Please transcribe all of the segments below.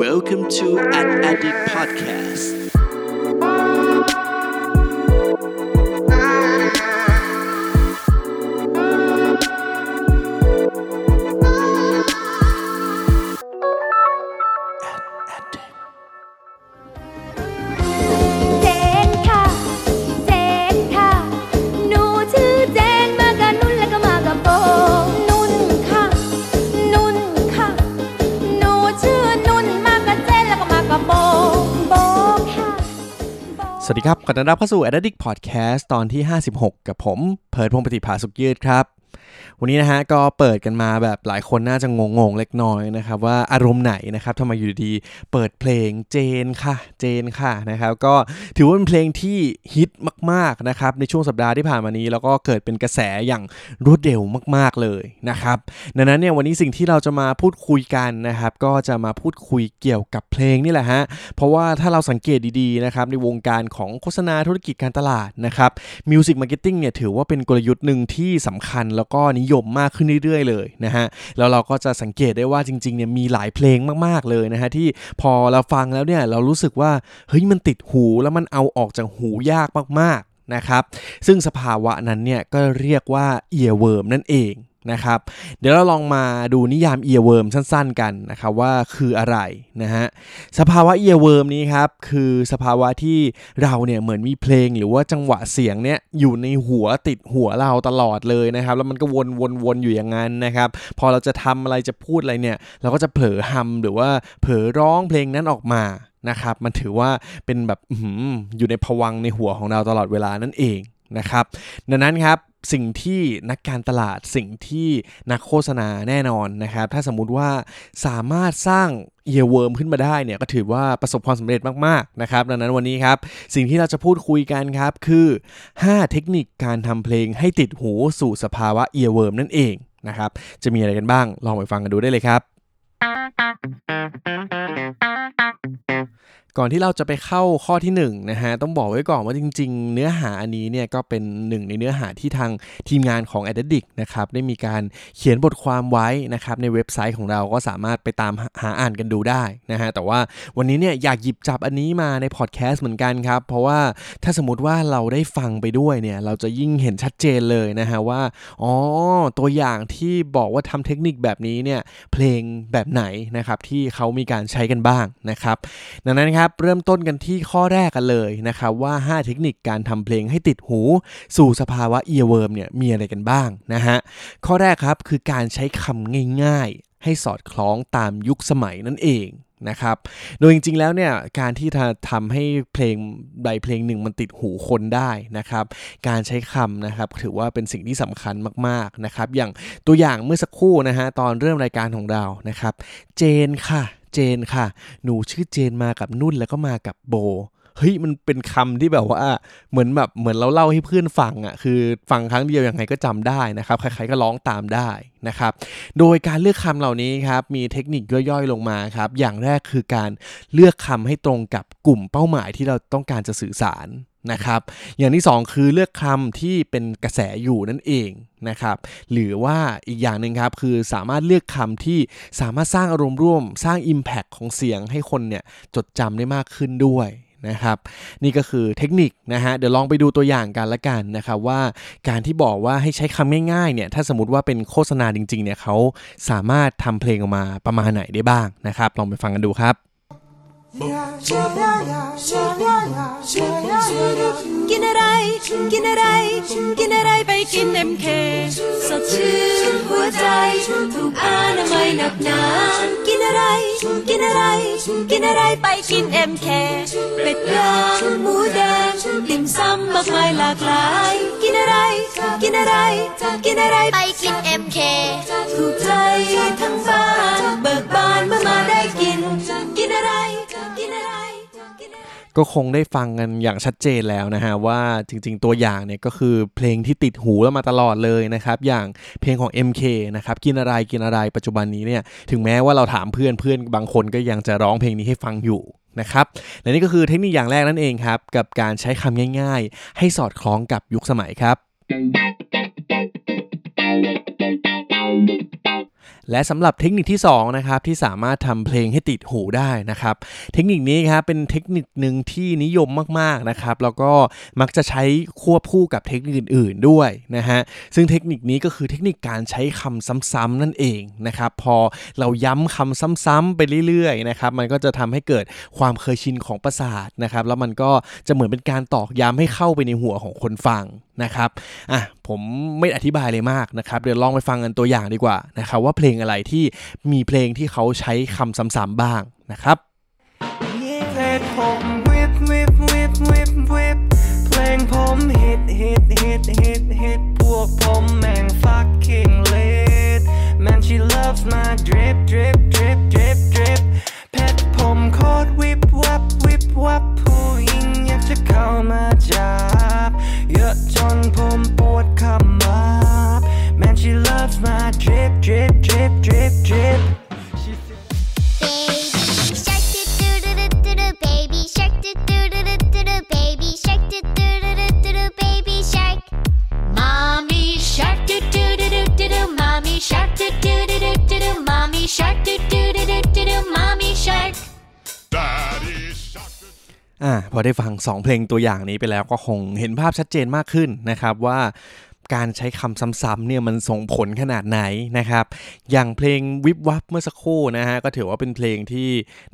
Welcome to an Addict Podcast. วัสดีครับ ขอต้อนรับเข้าสู่ Addict Podcast ตอนที่ 56 กับผม เพิร์ดพงศ์ปฏิภาสุขยืดครับ วันนี้นะฮะก็เปิดกันมาแบบหลายคนน่าจะงงๆเล็กน้อยนะครับว่าอารมณ์ไหนนะครับทำไมอยู่ดีเปิดเพลงเจนค่ะเจนค่ะนะครับก็ถือว่าเป็นเพลงที่ฮิตมากๆนะครับในช่วงสัปดาห์ที่ผ่านมานี้ แล้วก็เกิดเป็นกระแสอย่างรวดเร็วมากๆเลยนะครับดังนั้นเนี่ยวันนี้สิ่งที่เราจะมาพูดคุยกันนะครับก็จะมาพูดคุยเกี่ยวกับเพลงนี่แหละฮะเพราะว่าถ้าเราสังเกตดีๆนะครับในวงการของโฆษณาธุรกิจการตลาดนะครับ music marketing เนี่ยถือว่าเป็นกลยุทธ์หนึ่งที่สำคัญแล้วก็นิยมมากขึ้นเรื่อย ๆ เลยนะฮะแล้วเราก็จะสังเกตได้ว่าจริงๆเนี่ยมีหลายเพลงมากๆเลยนะฮะที่พอเราฟังแล้วเนี่ยเรารู้สึกว่าเฮ้ยมันติดหูแล้วมันเอาออกจากหูยากมากๆนะครับซึ่งสภาวะนั้นเนี่ยก็เรียกว่า earworm นั่นเอง นะครับ เดี๋ยวเราลองมาดูนิยาม earworm สั้นๆกันนะครับว่าคืออะไรนะฮะสภาวะ earworm นี้ครับคือสภาวะที่เราเนี่ยเหมือนมีเพลงหรือว่าจังหวะเสียงเนี่ยอยู่ในหัวติดหัวเราตลอดเลยนะครับ แล้วมันก็วนวนวนอยู่อย่างนั้นนะครับ พอเราจะทำอะไรจะพูดอะไรเนี่ย เราก็จะเผลอฮัมหรือว่าเผลอร้องเพลงนั้นออกมานะครับ มันถือว่าเป็นแบบอยู่ในภวังค์ในหัวของเราตลอดเวลานั่นเอง นะครับ ดังนั้นครับสิ่งที่นักการตลาดสิ่งที่นักโฆษณาแน่นอนนะครับ ถ้าสมมุติว่าสามารถสร้าง earworm ขึ้นมาได้เนี่ยก็ถือว่าประสบความสำเร็จมากๆนะครับดังนั้นวันนี้ครับ สิ่งที่เราจะพูดคุยกันครับคือ 5 เทคนิคการทำเพลงให้ติดหูสู่สภาวะ earworm นั่นเองนะครับจะมีอะไรกันบ้างลองไปฟังกันดูได้เลยครับ ก่อนที่เราจะไปเข้าข้อที่1นงนะฮะต้องบอกไว้ก่อนว่าจริง ๆ เนื้อหาอันนี้เนี่ยก็เป็นหนึ่งในเนื้อหาที่ทางทีมงานของ a d d i c t นะครับได้มีการเขียนบทความไว้นะครับในเว็บไซต์ของเราก็สามารถไปตามหาอ่านกันดูได้นะฮะแต่ว่าวันนี้เนี่ยอยากหยิบจับอันนี้มาในพอดแคสต์เหมือนกันครับเพราะว่าถ้าสมมติว่าเราได้ฟังไปด้วยเนี่ยเราจะยิ่งเห็นชัดเจนเลยนะฮะว่าอ๋อตัวอย่างที่บอกว่าทำเทคนิคแบบนี้เนี่ยเพลงแบบไหนนะครับที่เขามีการใช้กันบ้างนะครับดังนั้นครับเริ่มต้นกันที่ข้อแรกกันเลยนะครับว่า 5 เทคนิคการทำเพลงให้ติดหู สู่สภาวะเอียเวิร์มเนี่ยมีอะไรกันบ้างนะฮะข้อแรกครับคือการใช้คำง่ายๆ ให้สอดคล้องตามยุคสมัยนั่นเองนะครับ โดยจริงๆ แล้วเนี่ยการที่จะทำให้เพลงใดเพลงหนึ่งมันติดหูคนได้นะครับ การใช้คำนะครับถือว่าเป็นสิ่งที่สำคัญมากๆนะครับ อย่างตัวอย่างเมื่อสักครู่นะฮะตอนเริ่มรายการของเรานะครับ เจนค่ะ เจนค่ะ หนูชื่อเจนมากับนุ่นแล้วก็มากับโบเฮ้ยมันเป็นคำที่แบบว่าเหมือนแบบเหมือนเราเล่าให้เพื่อนฟังอะคือฟังครั้งเดียวยังไงก็จำได้นะครับใครๆก็ร้องตามได้นะครับโดยการเลือกคำเหล่านี้ครับมีเทคนิคย่อยๆลงมาครับอย่างแรกคือการเลือกคำให้ตรงกับกลุ่มเป้าหมายที่เราต้องการจะสื่อสาร นะครับอย่างที่สองคือเลือกคำที่เป็นกระแสอยู่นั่นเองนะครับหรือว่าอีกอย่างหนึ่งครับคือสามารถเลือกคำที่สามารถสร้างอารมณ์ร่วม สร้าง Impact ของเสียงให้คนเนี่ยจดจำได้มากขึ้นด้วยนะครับนี่ก็คือเทคนิคนะฮะเดี๋ยวลองไปดูตัวอย่างกันละกันนะครับว่าการที่บอกว่าให้ใช้คำง่ายๆเนี่ยถ้าสมมติว่าเป็นโฆษณาจริงๆเนี่ยเขาสามารถทำเพลงออกมาประมาณไหนได้บ้างนะครับลองไปฟังกันดูครับ กินอะไร กินอะไร กินอะไรไปกินเอ็มเคสดชื่นหัวใจ ถูกอนามัยหนักหนากินอะไร กินอะไร กินอะไรไปกินเอ็มเคเป็ดย่างหมูแดงติ่มซำมากมายหลากหลาย กินอะไร กินอะไร กินอะไรไปกินเอ็มเคถูกใจทั้งบ้าน ก็คงได้ฟังกันอย่างชัดเจนแล้วนะฮะว่าจริงๆตัวอย่างเนี่ยก็คือเพลงที่ติดหูเรามาตลอดเลยนะครับ อย่างเพลงของ MK นะครับกินอะไรกินอะไรปัจจุบันนี้เนี่ยถึงแม้ว่าเราถามเพื่อนเพื่อนบางคนก็ยังจะร้องเพลงนี้ให้ฟังอยู่นะครับและนี่ก็คือเทคนิคอย่างแรกนั่นเองครับ กับการใช้คำง่าย ๆ ให้สอดคล้องกับยุคสมัยครับ และสำหรับเทคนิคที่2นะครับที่สามารถทำเพลงให้ติดหูได้นะครับ เทคนิคนี้ครับเป็นเทคนิคหนึ่งที่นิยมมากๆนะครับ แล้วก็มักจะใช้ควบคู่กับเทคนิคอื่น ๆด้วยนะฮะซึ่งเทคนิคนี้ก็คือเทคนิคการใช้คำซ้ำๆนั่นเองนะครับพอเราย้ำคำซ้ำๆไปเรื่อยๆนะครับมันก็จะทำให้เกิดความเคยชินของประสาทนะครับแล้วมันก็จะเหมือนเป็นการตอกย้ำให้เข้าไปในหัวของคนฟังนะครับอะ ผมไม่อธิบายเลยมากนะครับเดี๋ยวลองไปฟังกันตัวอย่างดีกว่านะครับว่าเพลงอะไรที่มีเพลงที่เขาใช้คำซ้ำๆบ้างนะครับเพลงผมวิบวิบวิบวิบวิบเพลงผมฮิตฮิตฮิตฮิตฮิตพวกผมแม่ง fucking lit man she loves my drip drip drip drip drip เพชรผมโคตรวิบวับวิบวับผู้หญิงอยากจะเข้ามาจับเยอะจนผม อ่าพอได้ฟัง 2 เพลงตัวอย่างนี้ไปแล้วก็คงเห็นภาพชัดเจนมากขึ้นนะครับว่า การใช้คำซ้ำๆเนี่ยมันส่งผลขนาดไหนนะครับ อย่างเพลงวิบวับเมื่อสักครู่นะฮะก็ถือว่าเป็นเพลงที่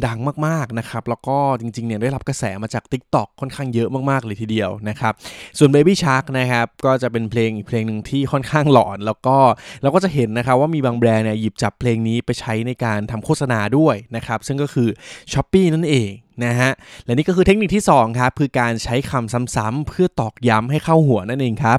ดังมากๆนะครับ แล้วก็จริงๆเนี่ยได้รับกระแสมาจาก Tik t o อกค่อนข้างเยอะมากๆเลยทีเดียวนะครับ ส่วน Baby Shark นะครับก็จะเป็นเพลงอีกเพลงหนึ่งที่ค่อนข้างหลอน แล้วก็เราก็จะเห็นนะครับว่ามีบางแบรนด์เนี่ยหยิบจับเพลงนี้ไปใช้ในการทำโฆษณาด้วยนะครับ ซึ่งก็คือ s h o p e e นั่นเองนะฮะและนี่ก็คือเทคนิคที่2ครับคือการใช้คำซ้ำๆเพื่อตอกย้ำให้เข้าหัวนั่นเองครับ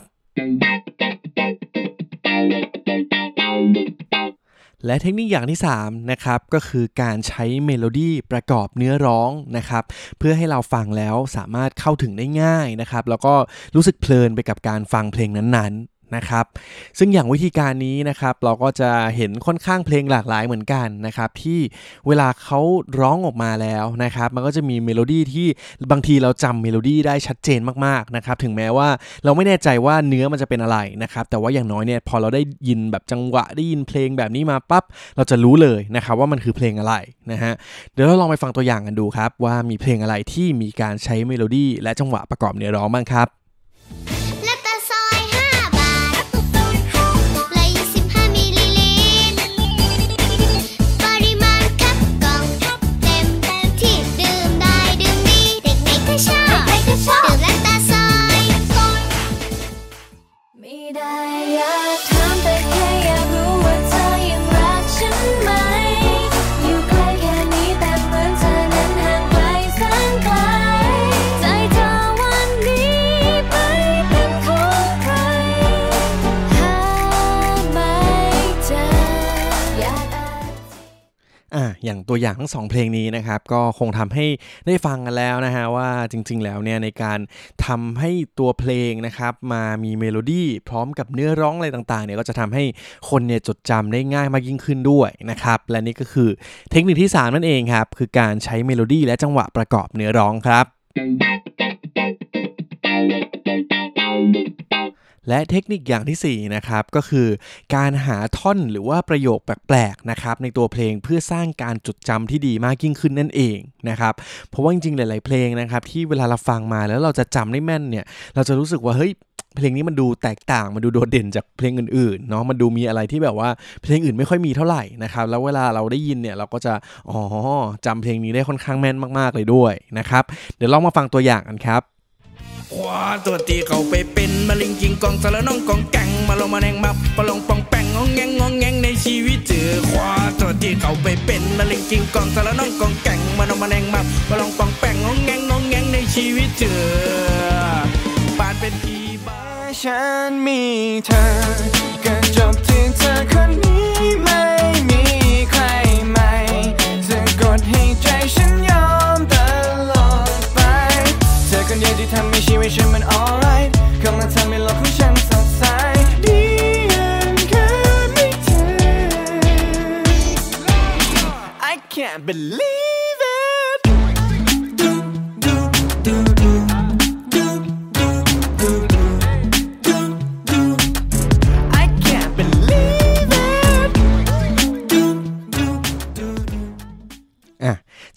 และเทคนิคอย่างที่3นะครับก็คือการใช้เมโลดี้ประกอบเนื้อร้องนะครับเพื่อให้เราฟังแล้วสามารถเข้าถึงได้ง่ายนะครับแล้วก็รู้สึกเพลินไปกับการฟังเพลงนั้นๆ นะครับ ซึ่งอย่างวิธีการนี้นะครับเราก็จะเห็นค่อนข้างเพลงหลากหลายเหมือนกันนะครับที่เวลาเขาร้องออกมาแล้วนะครับมันก็จะมีเมโลดี้ที่บางทีเราจำเมโลดี้ได้ชัดเจนมากๆนะครับถึงแม้ว่าเราไม่แน่ใจว่าเนื้อมันจะเป็นอะไรนะครับแต่ว่าอย่างน้อยเนี่ยพอเราได้ยินแบบจังหวะได้ยินเพลงแบบนี้มาปั๊บเราจะรู้เลยนะครับว่ามันคือเพลงอะไรนะฮะเดี๋ยวเราลองไปฟังตัวอย่างกันดูครับว่ามีเพลงอะไรที่มีการใช้เมโลดี้และจังหวะประกอบเนื้อร้องบ้างครับ อย่างตัวอย่างทั้งสองเพลงนี้นะครับ ก็คงทำให้ได้ฟังกันแล้วนะฮะว่าจริง ๆ แล้วเนี่ยในการทำให้ตัวเพลงนะครับมามีเมโลดี้พร้อมกับเนื้อร้องอะไรต่างๆเนี่ยก็จะทำให้คนเนี่ยจดจำได้ง่ายมากยิ่งขึ้นด้วยนะครับ และนี่ก็คือเทคนิคที่ 3 นั่นเองครับ คือการใช้เมโลดี้และจังหวะประกอบเนื้อร้องครับ และเทคนิคอย่างทีสี่4นะครับก็คือการหาท่อนหรือว่าประโยคแปลกๆนะครับในตัวเพลงเพื่อสร้างการจดจำที่ดีมากยิ่งขึ้นนั่นเองนะครับเพราะว่าจริงๆหลาย ๆ เพลงนะครับที่เวลาเราฟังมาแล้วเราจะจำได้แม่นเนี่ยเราจะรู้สึกว่าเฮ้ยเพลงนี้มันดูแตกต่างมันดูโดดเด่นจากเพลงอื่นๆเนาะมันดูมีอะไรที่แบบว่าเพลงอื่นไม่ค่อยมีเท่าไหร่นะครับแล้วเวลาเราได้ยินเนี่ยเราก็จะอ๋อจำเพลงนี้ได้ค่อนข้างแม่นมากๆเลยด้วยนะครับเดี๋ยวลองมาฟังตัวอย่างกันครับ คว้าตัวตีเขาไปเป็นมาลิงกิงกองสารน้องกองแกงมาลงมาแนงมาปลงปองแปงงองแงงงองแงงในชีวิตเจอคว้าตัวที่เขาไปเป็นมาลิงกิงกองสารน้องกองแกงมาลงมาแนงมาปลงปองแปงงองแงงงองแงงในชีวิตเจอปานเป็นอีบ้าฉันมีเธอก็จบที่เธอคนนี้ไม่มีใครใหม่จะกดให้ใจฉัน คนเดียวที่ทำให้ชีวิตฉันมัน alright กำลังทำให้โลกของฉันสดใสดีอย่างแค่มีเธอ I can't believe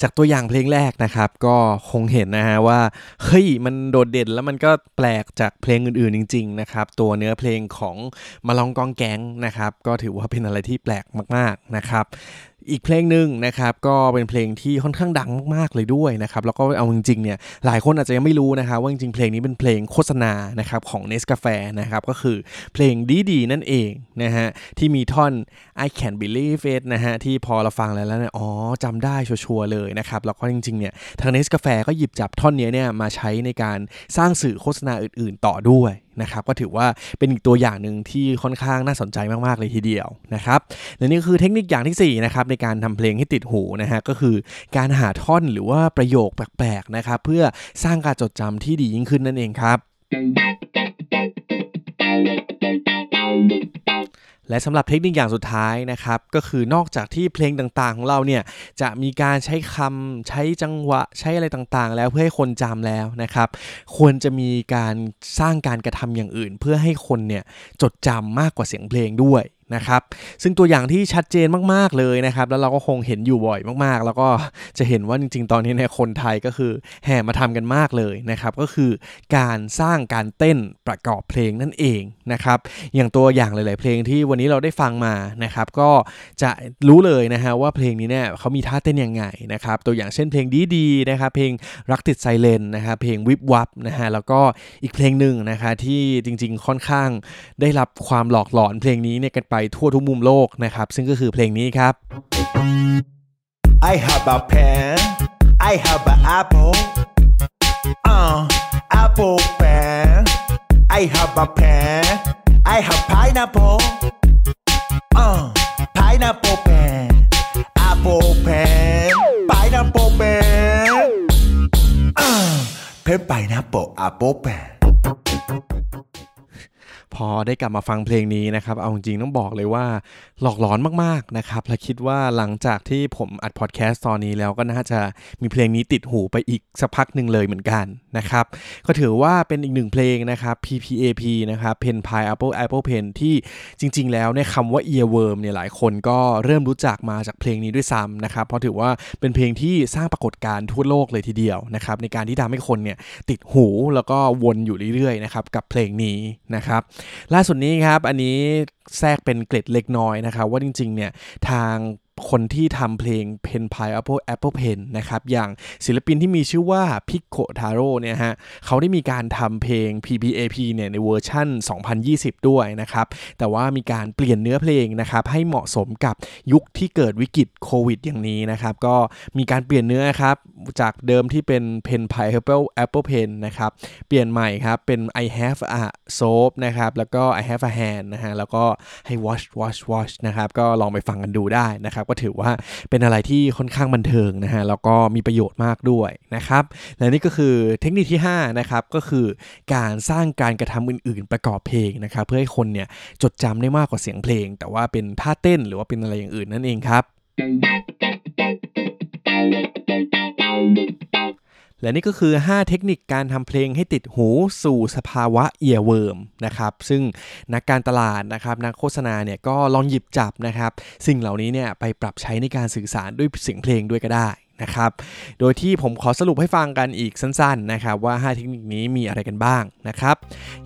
จากตัวอย่างเพลงแรกนะครับ ก็คงเห็นนะฮะว่าเฮ้ยมันโดดเด่นแล้วมันก็แปลกจากเพลงอื่นๆ จริง ๆ นะครับ ตัวเนื้อเพลงของมาลองกองแก๊งนะครับ ก็ถือว่าเป็นอะไรที่แปลกมากๆนะครับ อีกเพลงหนึ่งนะครับก็เป็นเพลงที่ค่อนข้างดังมากๆเลยด้วยนะครับแล้วก็เอาจริงๆเนี่ยหลายคนอาจจะยังไม่รู้นะครับว่าจริงๆเพลงนี้เป็นเพลงโฆษณานะครับของเนสกาแฟนะครับก็คือเพลงดีๆนั่นเองนะฮะที่มีท่อน I can believe it นะฮะที่พอเราฟังแล้วแล้วเนี่ยอ๋อจำได้ชัวร์เลยนะครับแล้วก็จริงๆเนี่ยทางเนสกาแฟก็หยิบจับท่อนนี้เนี่ยมาใช้ในการสร้างสื่อโฆษณาอื่นๆ ต่อด้วยนะครับก็ถือว่าเป็นอีกตัวอย่างหนึ่งที่ค่อนข้างน่าสนใจมากๆเลยทีเดียวนะครับและนี่คือเทคนิคอย่างที่4นะครับในการทำเพลงให้ติดหูนะฮะก็คือการหาท่อนหรือว่าประโยคแปลกๆนะครับเพื่อสร้างการจดจำที่ดียิ่งขึ้นนั่นเองครับ และสำหรับเทคนิคอย่างสุดท้ายนะครับ ก็คือนอกจากที่เพลงต่างๆ ของเราเนี่ยจะมีการใช้คำใช้จังหวะใช้อะไรต่างๆ แล้วเพื่อให้คนจำแล้วนะครับ ควรจะมีการสร้างการกระทำอย่างอื่น เพื่อให้คนเนี่ยจดจำมากกว่าเสียงเพลงด้วย นะครับซึ่งตัวอย่างที่ชัดเจนมากๆเลยนะครับแล้วเราก็คงเห็นอยู่บ่อยมากๆ แล้วก็จะเห็นว่าจริง ๆ ตอนนี้เนี่ยคนไทยก็คือแห่มาทำกันมากเลยนะครับก็คือการสร้างการเต้นประกอบเพลงนั่นเองนะครับอย่างตัวอย่างหลาย ๆ เพลงที่วันนี้เราได้ฟังมานะครับก็จะรู้เลยนะฮะว่าเพลงนี้เนี่ยเขามีท่าเต้นยังไงนะครับตัวอย่างเช่นเพลงดีดีๆนะครับเพลงรักติดไซเลนนะครับเพลงวิบวับนะฮะแล้วก็อีกเพลงหนึ่งนะคะที่จริง ๆ ค่อนข้างได้รับความหลอกหลอนเพลงนี้เนี่ยกันไปทั่วทุกมุมโลกนะครับ ซึ่งก็คือเพลงนี้ครับ I have a pen. I have a apple. Uh, apple pen. I have a pen. I have pineapple. Uh, pineapple pen. Apple pen. Pineapple pen. Uh, pen pineapple apple pen. พอได้กลับมาฟังเพลงนี้นะครับ เอาจริงๆต้องบอกเลยว่าหลอกหลอนมากๆนะครับ และคิดว่าหลังจากที่ผมอัดพอดแคสต์ตอนนี้แล้วก็น่าจะมีเพลงนี้ติดหูไปอีกสักพักหนึ่งเลยเหมือนกันนะครับ ก็ถือว่าเป็นอีกหนึ่งเพลงนะครับ PPAP นะครับ Pen Pie Apple Apple Pen ที่จริง ๆ แล้วเนี่ยคำว่า earworm เนี่ยหลายคนก็เริ่มรู้จักมาจากเพลงนี้ด้วยซ้ำนะครับ เพราะถือว่าเป็นเพลงที่สร้างปรากฏการณ์ทั่วโลกเลยทีเดียวนะครับในการที่ทำให้คนเนี่ยติดหูแล้วก็วนอยู่เรื่อยๆนะครับกับเพลงนี้นะครับล่าสุดนี้ครับ อันนี้แทรกเป็นเกร็ดเล็กน้อยนะครับ ว่าจริงๆเนี่ยทาง คนที่ทำเพลง Pen Pie Apple Apple Pen นะครับอย่างศิลปินที่มีชื่อว่าพิกโ t ทาโรเนี่ยฮะเขาได้มีการทำเพลง PPAP เนี่ยในเวอร์ชั่น 2020 ด้วยนะครับ แต่ว่ามีการเปลี่ยนเนื้อเพลงนะครับให้เหมาะสมกับยุคที่เกิดวิกฤตโควิดอย่างนี้นะครับ ก็มีการเปลี่ยนเนื้อครับ จากเดิมที่เป็น Pen Pie Apple Apple Pen นะครับเปลี่ยนใหม่ครับเป็น I have a soap นะครับแล้วก็ I have a hand นะฮะแล้วก็ให้ wash wash wash นะครับก็ลองไปฟังกันดูได้นะครับก็ถือว่าเป็นอะไรที่ค่อนข้างบันเทิงนะฮะแล้วก็มีประโยชน์มากด้วยนะครับและนี่ก็คือเทคนิคที่5นะครับก็คือการสร้างการกระทำอื่น ๆ ประกอบเพลงนะครับเพื่อให้คนเนี่ยจดจำได้มากกว่าเสียงเพลง แต่ว่าเป็นท่าเต้นหรือว่าเป็นอะไรอย่างอื่นนั่นเองครับ และนี่ก็คือ 5 เทคนิคการทำเพลงให้ติดหูสู่สภาวะเอียเวิร์มนะครับซึ่งนักการตลาดนะครับนักโฆษณาเนี่ยก็ลองหยิบจับนะครับ สิ่งเหล่านี้เนี่ยไปปรับใช้ในการสื่อสารด้วยเสียงเพลงด้วยก็ได้ นะครับ โดยที่ผมขอสรุปให้ฟังกันอีกสั้นๆนะครับว่า 5 เทคนิคนี้มีอะไรกันบ้างนะครับ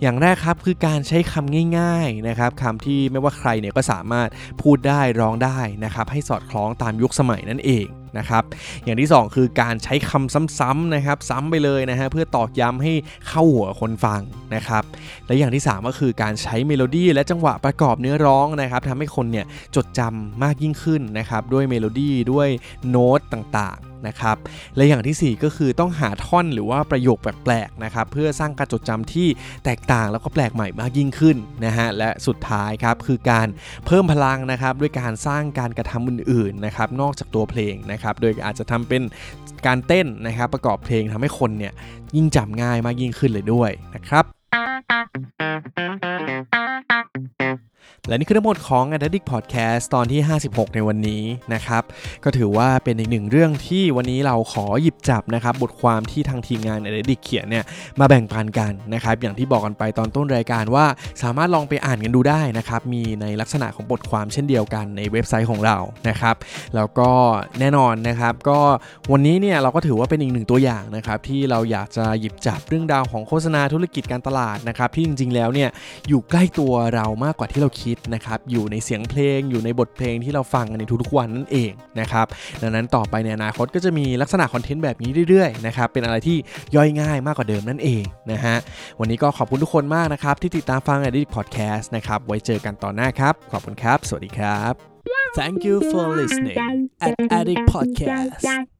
อย่างแรกครับคือการใช้คำง่ายๆนะครับคำที่ไม่ว่าใครเนี่ยก็สามารถพูดได้ร้องได้นะครับให้สอดคล้องตามยุคสมัยนั่นเองนะครับอย่างที่ 2 คือการใช้คำซ้ำๆนะครับซ้ำไปเลยนะฮะเพื่อตอกย้ำให้เข้าหัวคนฟังนะครับและอย่างที่ 3 ก็คือการใช้เมโลดี้และจังหวะประกอบเนื้อร้องนะครับทำให้คนเนี่ยจดจำมากยิ่งขึ้นนะครับด้วยเมโลดี้ด้วยโน้ตต่างๆนะครับ และอย่างทีสี่ 4 ก็คือต้องหาท่อนหรือว่าประโยคแปลกๆนะครับเพื่อสร้างการจดจำที่แตกต่างแล้วก็แปลกใหม่มากยิ่งขึ้นนะฮะและสุดท้ายครับคือการเพิ่มพลังนะครับด้วยการสร้างการกระทำอื่นๆนะครับนอกจากตัวเพลงนะครับโดยอาจจะทำเป็นการเต้นนะครับประกอบเพลงทำให้คนเนี่ยยิ่งจำง่ายมากยิ่งขึ้นเลยด้วยนะครับ และนี่คือทั้งหมดของ a d d i c t Podcast ตอนที่ 56 ในวันนี้นะครับ ก็ถือว่าเป็นอีกหนึ่งเรื่องที่วันนี้เราขอหยิบจับนะครับ บทความที่ทางทีมงาน a d d i c t เขียนเนี่ยมาแบ่งปันกันนะครับ อย่างที่บอกกันไปตอนต้นรายการว่าสามารถลองไปอ่านกันดูได้นะครับ มีในลักษณะของบทความเช่นเดียวกันในเว็บไซต์ของเรานะครับ แล้วก็แน่นอนนะครับ ก็วันนี้เนี่ยเราก็ถือว่าเป็นอีกหนึ่งตัวอย่างนะครับที่เราอยากจะหยิบจับเรื่องราวของโฆษณาธุรกิจการตลาดนะครับที่จริง ๆ แล้วเนี่ยอยู่ใกล้ตัวเรามากกว่าที่เราคิดนะครับอยู่ในเสียงเพลง อยู่ในบทเพลงที่เราฟังกันในทุกๆวันนั่นเองนะครับดังนั้นต่อไปในอนาคตก็จะมีลักษณะคอนเทนต์แบบนี้เรื่อยๆนะครับเป็นอะไรที่ย่อยง่ายมากกว่าเดิมนั่นเองนะฮะวันนี้ก็ขอบคุณทุกคนมากนะครับที่ติดตามฟัง Edit Podcast นะครับไว้เจอกันตอนหน้าครับ ขอบคุณครับ สวัสดีครับ Thank you for listening at Addict Podcast